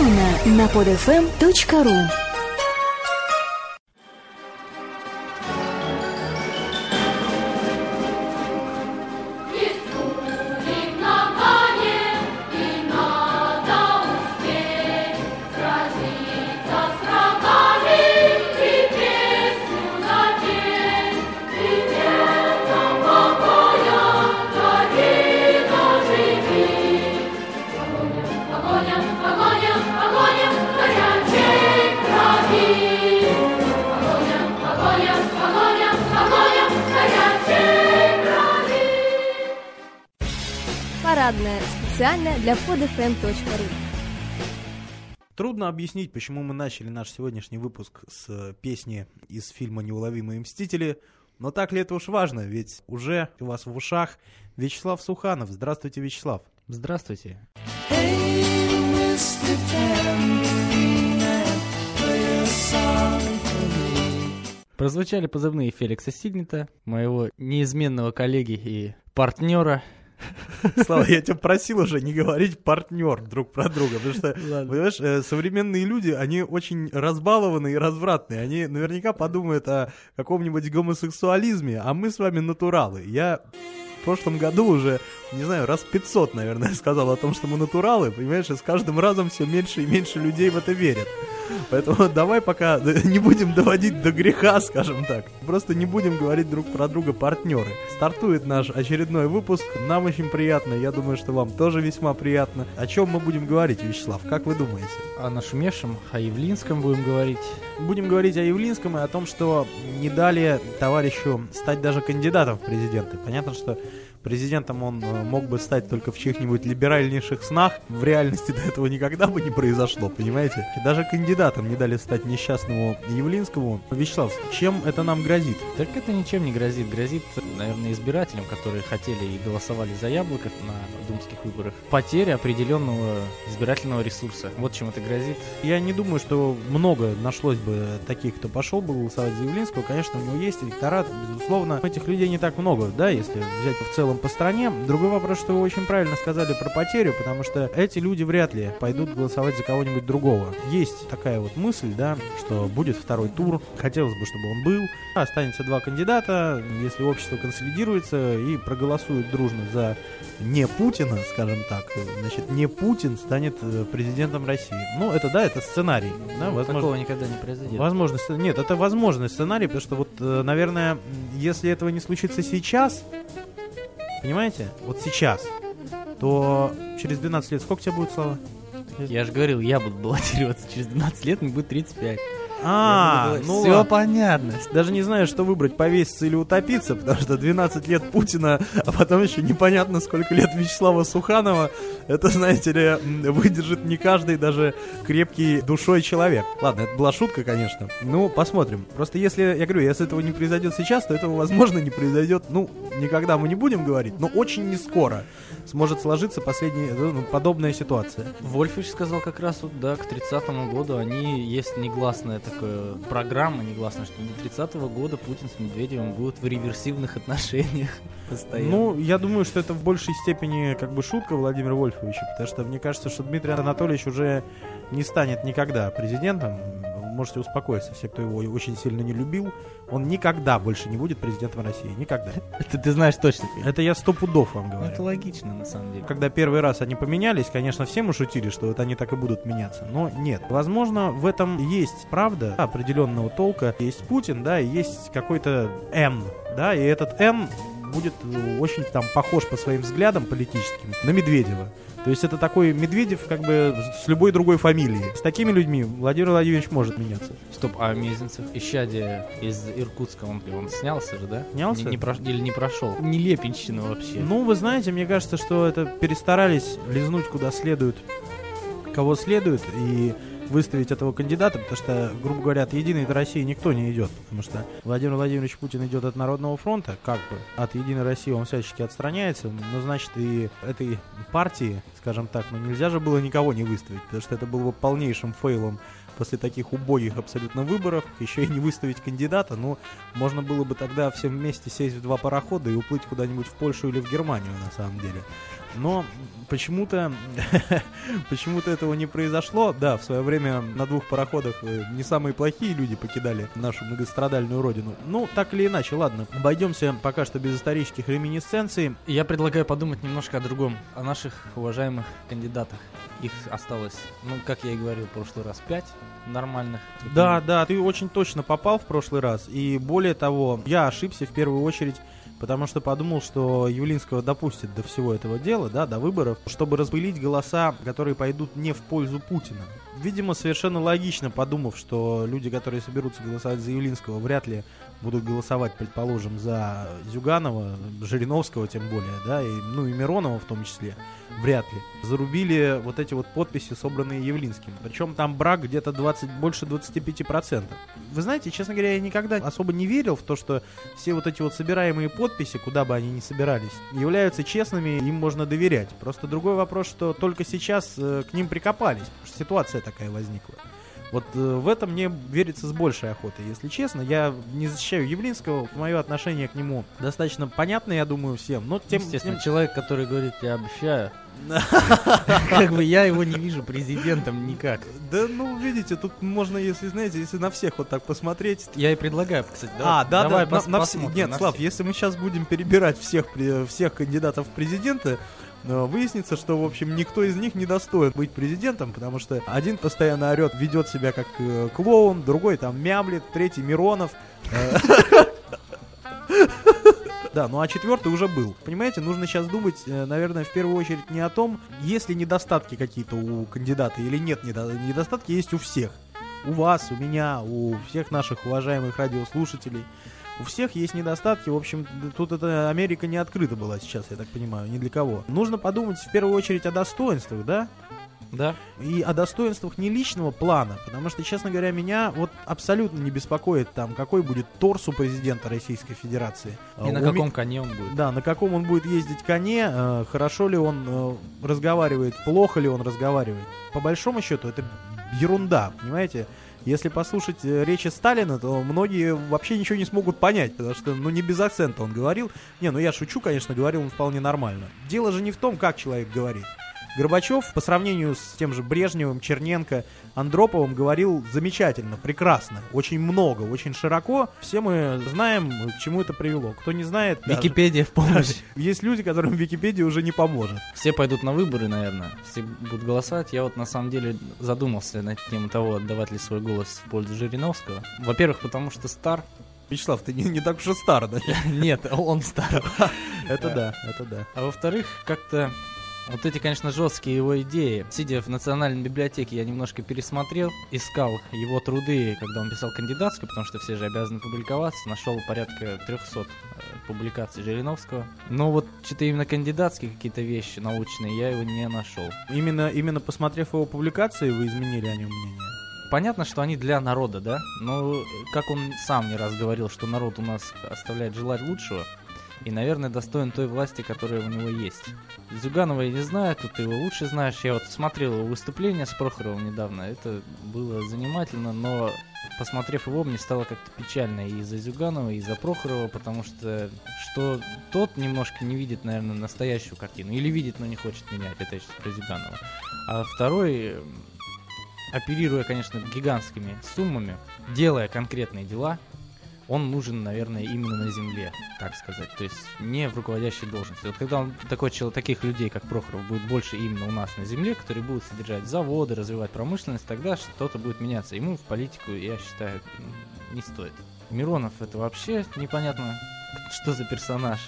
Эксклюзивно на podfm.ru Парадная. Специально для podfm.ru Трудно объяснить, почему мы начали наш сегодняшний выпуск с э, песни из фильма «Неуловимые мстители», но так ли это уж важно, ведь уже у вас в ушах Вячеслав Суханов. Здравствуйте, Вячеслав. Здравствуйте. Прозвучали позывные Феликса Сигнета, моего неизменного коллеги и партнера. Слава, я тебя просил уже не говорить партнер друг про друга, потому что, Ладно. понимаешь, э, современные люди, они очень разбалованные и развратные. Они наверняка подумают о каком-нибудь гомосексуализме, а мы с вами натуралы. Я прошлом году уже, не знаю, раз 500, наверное, сказал о том, что мы натуралы, понимаешь, и с каждым разом все меньше и меньше людей в это верят. Поэтому давай пока не будем доводить до греха, скажем так. Просто не будем говорить друг про друга партнеры. Стартует наш очередной выпуск. Нам очень приятно. Я думаю, что вам тоже весьма приятно. О чем мы будем говорить, Вячеслав? Как вы думаете? О нашумевшем, о Явлинском будем говорить. Будем говорить о Явлинском и о том, что не дали товарищу стать даже кандидатом в президенты. Понятно, что президентом он э, мог бы стать только в чьих-нибудь либеральнейших снах. В реальности до этого никогда бы не произошло, понимаете? Даже кандидатом не дали стать несчастному Явлинскому. Вячеслав, чем это нам грозит? Так это ничем не грозит. Грозит, наверное, избирателям, которые хотели и голосовали за яблоко на думских выборах, потеря определенного избирательного ресурса. Вот чем это грозит. Я не думаю, что много нашлось бы таких, кто пошел бы голосовать за Явлинского. Конечно, у него есть электорат, безусловно. Этих людей не так много, да, если взять в целом по стране. Другой вопрос, что вы очень правильно сказали про потерю, потому что эти люди вряд ли пойдут голосовать за кого-нибудь другого. Есть такая вот мысль, да, что будет второй тур. Хотелось бы, чтобы он был. Останется два кандидата, если общество консолидируется и проголосует дружно за не Путина, скажем так, значит, не Путин станет э, президентом России. Ну, это да, это сценарий. Да, Ну, возможно, Такого никогда не произойдет. Возможно, нет, это возможный сценарий, потому что вот, э, наверное, если этого не случится сейчас, понимаете, вот сейчас, то через 12 лет сколько тебе будет, Слава? Я же говорил, я буду баллотироваться через 12 лет, мне будет 35. А, ну все ладно. понятно. Даже не знаю, что выбрать, повеситься или утопиться, потому что 12 лет Путина, а потом еще непонятно, сколько лет Вячеслава Суханова, это, знаете ли, выдержит не каждый даже крепкий душой человек. Ладно, это была шутка, конечно. Ну, посмотрим. Просто если, я говорю, если этого не произойдет сейчас, то этого, возможно, не произойдет, ну, никогда мы не будем говорить, но очень не скоро сможет сложиться последняя, ну, подобная ситуация. Вольфович сказал как раз вот, да, к 30 году они есть негласная такая программа, негласная, что до 30 года Путин с Медведевым будут в реверсивных отношениях постоянно. Ну, я думаю, что это в большей степени как бы шутка Владимира Вольфовича, потому что мне кажется, что Дмитрий Анатольевич уже не станет никогда президентом. Можете успокоиться, все, кто его очень сильно не любил, он никогда больше не будет президентом России. Никогда. это ты знаешь точно. Это я сто пудов вам говорю. это логично, на самом деле. Когда первый раз они поменялись, конечно, все мы шутили, что вот они так и будут меняться. Но нет. Возможно, в этом есть правда определенного толка. Есть Путин, да, и есть какой-то Н, да, и этот Н будет э, очень там похож по своим взглядам политическим на Медведева. То есть это такой Медведев как бы с любой другой фамилией. С такими людьми Владимир Владимирович может меняться. Стоп, а Мезенцев, исчадие из Иркутска, он, он снялся же, да? Снялся? Не, не прош- Или не прошел? Нелепенщина вообще. Ну, вы знаете, мне кажется, что это перестарались лизнуть куда следует, кого следует, и выставить этого кандидата, потому что, грубо говоря, от Единой России никто не идет, потому что Владимир Владимирович Путин идет от Народного фронта, как бы, от Единой России он всячески отстраняется, но, значит, и этой партии, скажем так, ну, нельзя же было никого не выставить, потому что это было бы полнейшим фейлом после таких убогих абсолютно выборов, еще и не выставить кандидата, ну, можно было бы тогда всем вместе сесть в два парохода и уплыть куда-нибудь в Польшу или в Германию, на самом деле. Но почему-то почему-то этого не произошло. Да, в свое время на двух пароходах э, не самые плохие люди покидали нашу многострадальную родину. Ну, так или иначе, ладно. Обойдемся пока что без исторических реминисценций. Я предлагаю подумать немножко о другом, о наших уважаемых кандидатах. Их осталось, ну, как я и говорил в прошлый раз, пять нормальных. Да, да, ты очень точно попал в прошлый раз. И более того, я ошибся в первую очередь потому что подумал, что Явлинского допустит до всего этого дела, да, до выборов, чтобы распылить голоса, которые пойдут не в пользу Путина. Видимо, совершенно логично, подумав, что люди, которые соберутся голосовать за Явлинского, вряд ли будут голосовать, предположим, за Зюганова, Жириновского тем более, да, и, ну и Миронова в том числе, вряд ли. Зарубили вот эти вот подписи, собранные Явлинским. Причем там брак где-то 20, больше 25%. Вы знаете, честно говоря, я никогда особо не верил в то, что все вот эти вот собираемые подписи, куда бы они ни собирались, являются честными, им можно доверять. Просто другой вопрос, что только сейчас э, к ним прикопались, потому что ситуация такая возникла. Вот э, в этом мне верится с большей охотой, если честно. Я не защищаю Явлинского, мое отношение к нему достаточно понятно, я думаю, всем. Но тем, Естественно, тем- человек, который говорит, я обещаю, как бы я его не вижу президентом никак. Да, ну, видите, тут можно, если, знаете, если на всех вот так посмотреть... Я и предлагаю, кстати, а, да, давай да, пос- на- на Нет, Слав, если мы сейчас будем перебирать всех, всех кандидатов в президенты, выяснится, что, в общем, никто из них не достоин быть президентом, потому что один постоянно орет, ведет себя как э, клоун, другой там мямлет, третий Миронов. Э, Да, ну а четвертый уже был. Понимаете, нужно сейчас думать, э, наверное, в первую очередь не о том, есть ли недостатки какие-то у кандидата или нет недо- недостатки, есть у всех. У вас, у меня, у всех наших уважаемых радиослушателей. У всех есть недостатки. В общем, тут эта Америка не открыта была сейчас, я так понимаю, ни для кого. Нужно подумать в первую очередь о достоинствах, да? Да, И о достоинствах не личного плана, потому что, честно говоря, меня вот абсолютно не беспокоит там, какой будет торс у президента Российской Федерации. и на А, уме- каком коне он будет. да, на каком он будет ездить коне, э, хорошо ли он э, разговаривает, плохо ли он разговаривает. По большому счету, это ерунда, понимаете? Если послушать э, речи Сталина, то многие вообще ничего не смогут понять, потому что, ну, не без акцента он говорил. Не, ну я шучу, конечно, говорил он вполне нормально. Дело же не в том, как человек говорит. Горбачев по сравнению с тем же Брежневым, Черненко, Андроповым говорил замечательно, прекрасно, очень много, очень широко. Все мы знаем, к чему это привело. Кто не знает, даже- Википедия в помощь. есть люди, которым Википедия уже не поможет. Все пойдут на выборы, наверное. Все будут голосовать. Я вот на самом деле задумался на тему того, отдавать ли свой голос в пользу Жириновского. Во-первых, потому что стар. Вячеслав, ты не, не так уж и стар, да? Нет, он стар. Это да, это да. А во-вторых, как-то вот эти, конечно, жесткие его идеи. Сидя в Национальной библиотеке, я немножко пересмотрел, искал его труды, когда он писал кандидатскую, потому что все же обязаны публиковаться. Нашел порядка 300 э, публикаций Жириновского. Но вот что-то именно кандидатские какие-то вещи научные я его не нашел. Именно, именно посмотрев его публикации, вы изменили о нем мнение. Понятно, что они для народа, да? Но, э, как он сам не раз говорил, что народ у нас оставляет желать лучшего, и, наверное, достоин той власти, которая у него есть. Зюганова я не знаю, тут ты его лучше знаешь. Я вот смотрел его выступление с Прохоровым недавно, это было занимательно, но посмотрев его, мне стало как-то печально и за Зюганова, и за Прохорова, потому что что тот немножко не видит, наверное, настоящую картину. Или видит, но не хочет менять, это я сейчас про Зюганова. А второй, оперируя, конечно, гигантскими суммами, делая конкретные дела, он нужен, наверное, именно на земле, так сказать. То есть не в руководящей должности. Вот когда он такой человек, таких людей, как Прохоров, будет больше именно у нас на земле, которые будут содержать заводы, развивать промышленность, тогда что-то будет меняться. Ему в политику, я считаю, не стоит. Миронов это вообще непонятно, что за персонаж.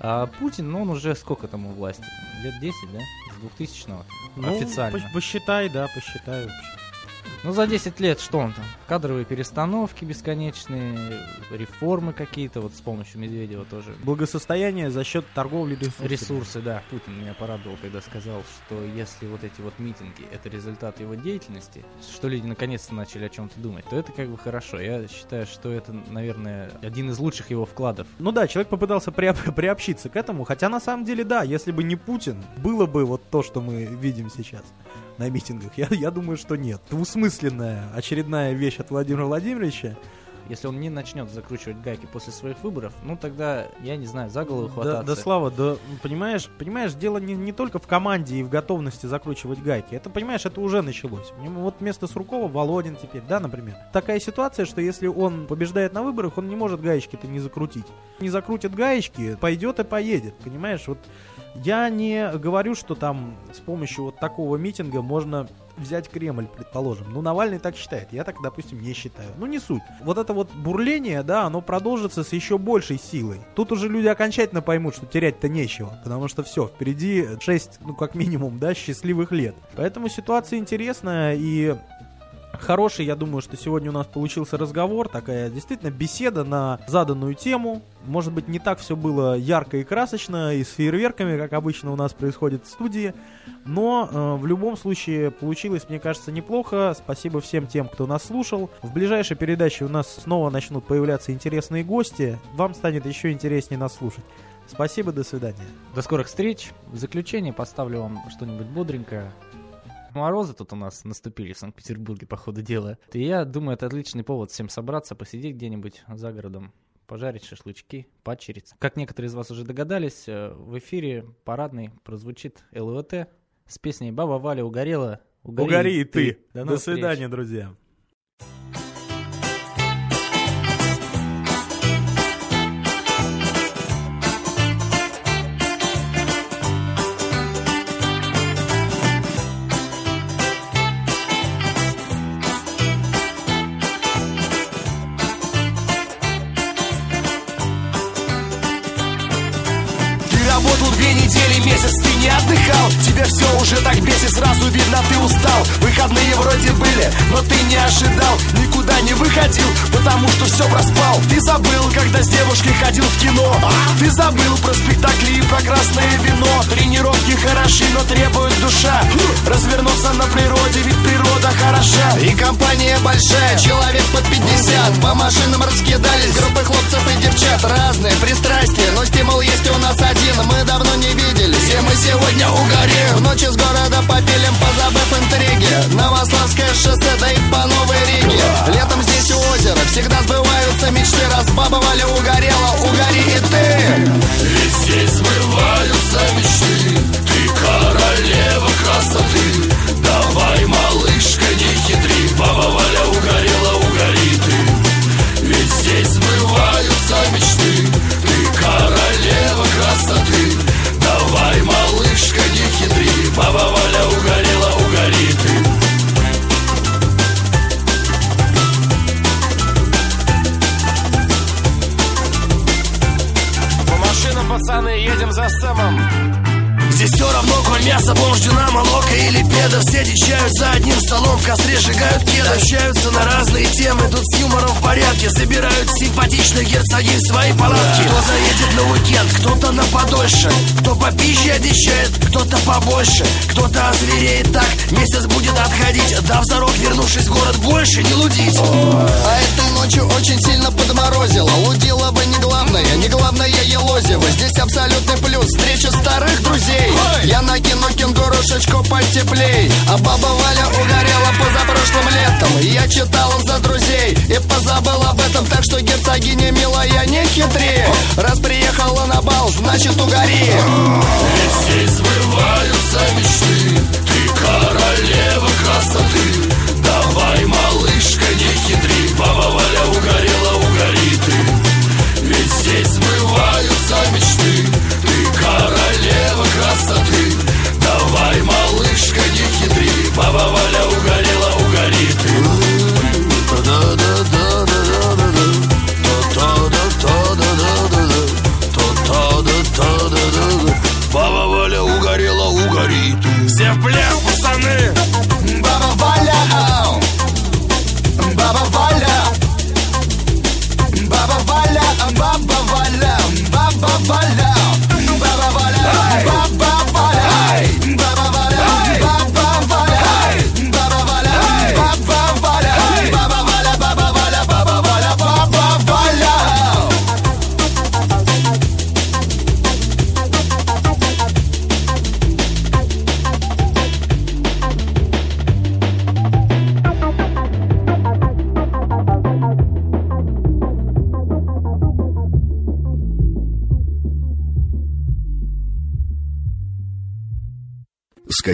А Путин, ну он уже сколько там у власти? Лет 10, да? С 2000-го? Ну, Официально. пос- посчитай, да, посчитай. вообще. Ну, за 10 лет что он там? Кадровые перестановки бесконечные, реформы какие-то, вот с помощью Медведева тоже. Благосостояние за счет торговли ресурсами. Ресурсы, да. Путин меня порадовал, когда сказал, что если вот эти вот митинги это результат его деятельности, что люди наконец-то начали о чем-то думать, то это как бы хорошо. Я считаю, что это, наверное, один из лучших его вкладов. Ну да, человек попытался приоб- приобщиться к этому, хотя на самом деле да, если бы не Путин, было бы вот то, что мы видим сейчас на митингах. Я, я думаю, что нет. Двусмысленная очередная вещь от Владимира Владимировича. если он не начнет закручивать гайки после своих выборов, ну тогда, я не знаю, за голову Да, хвататься. да, Слава, да, понимаешь, понимаешь, дело не, не только в команде и в готовности закручивать гайки. Это, понимаешь, это уже началось. Вот вместо Суркова Володин теперь, да, например. Такая ситуация, что если он побеждает на выборах, он не может гаечки-то не закрутить. Не закрутит гаечки, пойдет и поедет, понимаешь? Вот я не говорю, что там с помощью вот такого митинга можно взять Кремль, предположим. Ну, Навальный так считает. Я так, допустим, не считаю. Ну, не суть. Вот это вот бурление, да, оно продолжится с еще большей силой. Тут уже люди окончательно поймут, что терять-то нечего. Потому что все, впереди 6, ну, как минимум, да, счастливых лет. Поэтому ситуация интересная и Хороший, я думаю, что сегодня у нас получился разговор, такая действительно беседа на заданную тему. Может быть, не так все было ярко и красочно, и с фейерверками, как обычно у нас происходит в студии. Но э, в любом случае получилось, мне кажется, неплохо. Спасибо всем тем, кто нас слушал. В ближайшей передаче у нас снова начнут появляться интересные гости. Вам станет еще интереснее нас слушать. Спасибо, до свидания. До скорых встреч. В заключение поставлю вам что-нибудь бодренькое. Морозы тут у нас наступили в Санкт-Петербурге, по ходу дела. И я думаю, это отличный повод всем собраться, посидеть где-нибудь за городом, пожарить шашлычки, падчерицы. Как некоторые из вас уже догадались, э, в эфире парадный прозвучит ЛВТ с песней «Баба Валя угорела». Угори и ты. До До встреч. свидания, друзья. Сразу видно ты устал. Выходные вроде были, но ты не ожидал. Никуда не выходил, потому что все проспал. Ты забыл, когда с девушкой ходил в кино. Ты забыл про спектакли и про красное вино. Тренировки хороши, но требует душа. Развернуться на природе, ведь природа хороша. И компания большая, человек под 50 По машинам раскидались группы хлопцев и девчат. Разные пристрастия, но стимул есть у нас один. Мы давно не виделись, все мы сегодня угорим ночи с города попилим, автомобилем порядке Собирают симпатичных герцогинь в свои палатки. Кто заедет на уикенд, кто-то на подольше. Кто попизже одещает, кто-то побольше. Кто-то озвереет так, месяц будет отходить. Дав зарок, вернувшись в город, больше не лудить. А этой ночью очень сильно подморозило. Лудила бы не главное, не главное елозево. Здесь абсолютный плюс, встреча старых друзей. Я накину кенгурушечку потеплей. А баба Валя угорела позапрошлым летом. Я читал за друзей и позабыл об этом Так что герцогиня милая не хитри. Раз приехала на бал, значит угори. Здесь сбываются мечты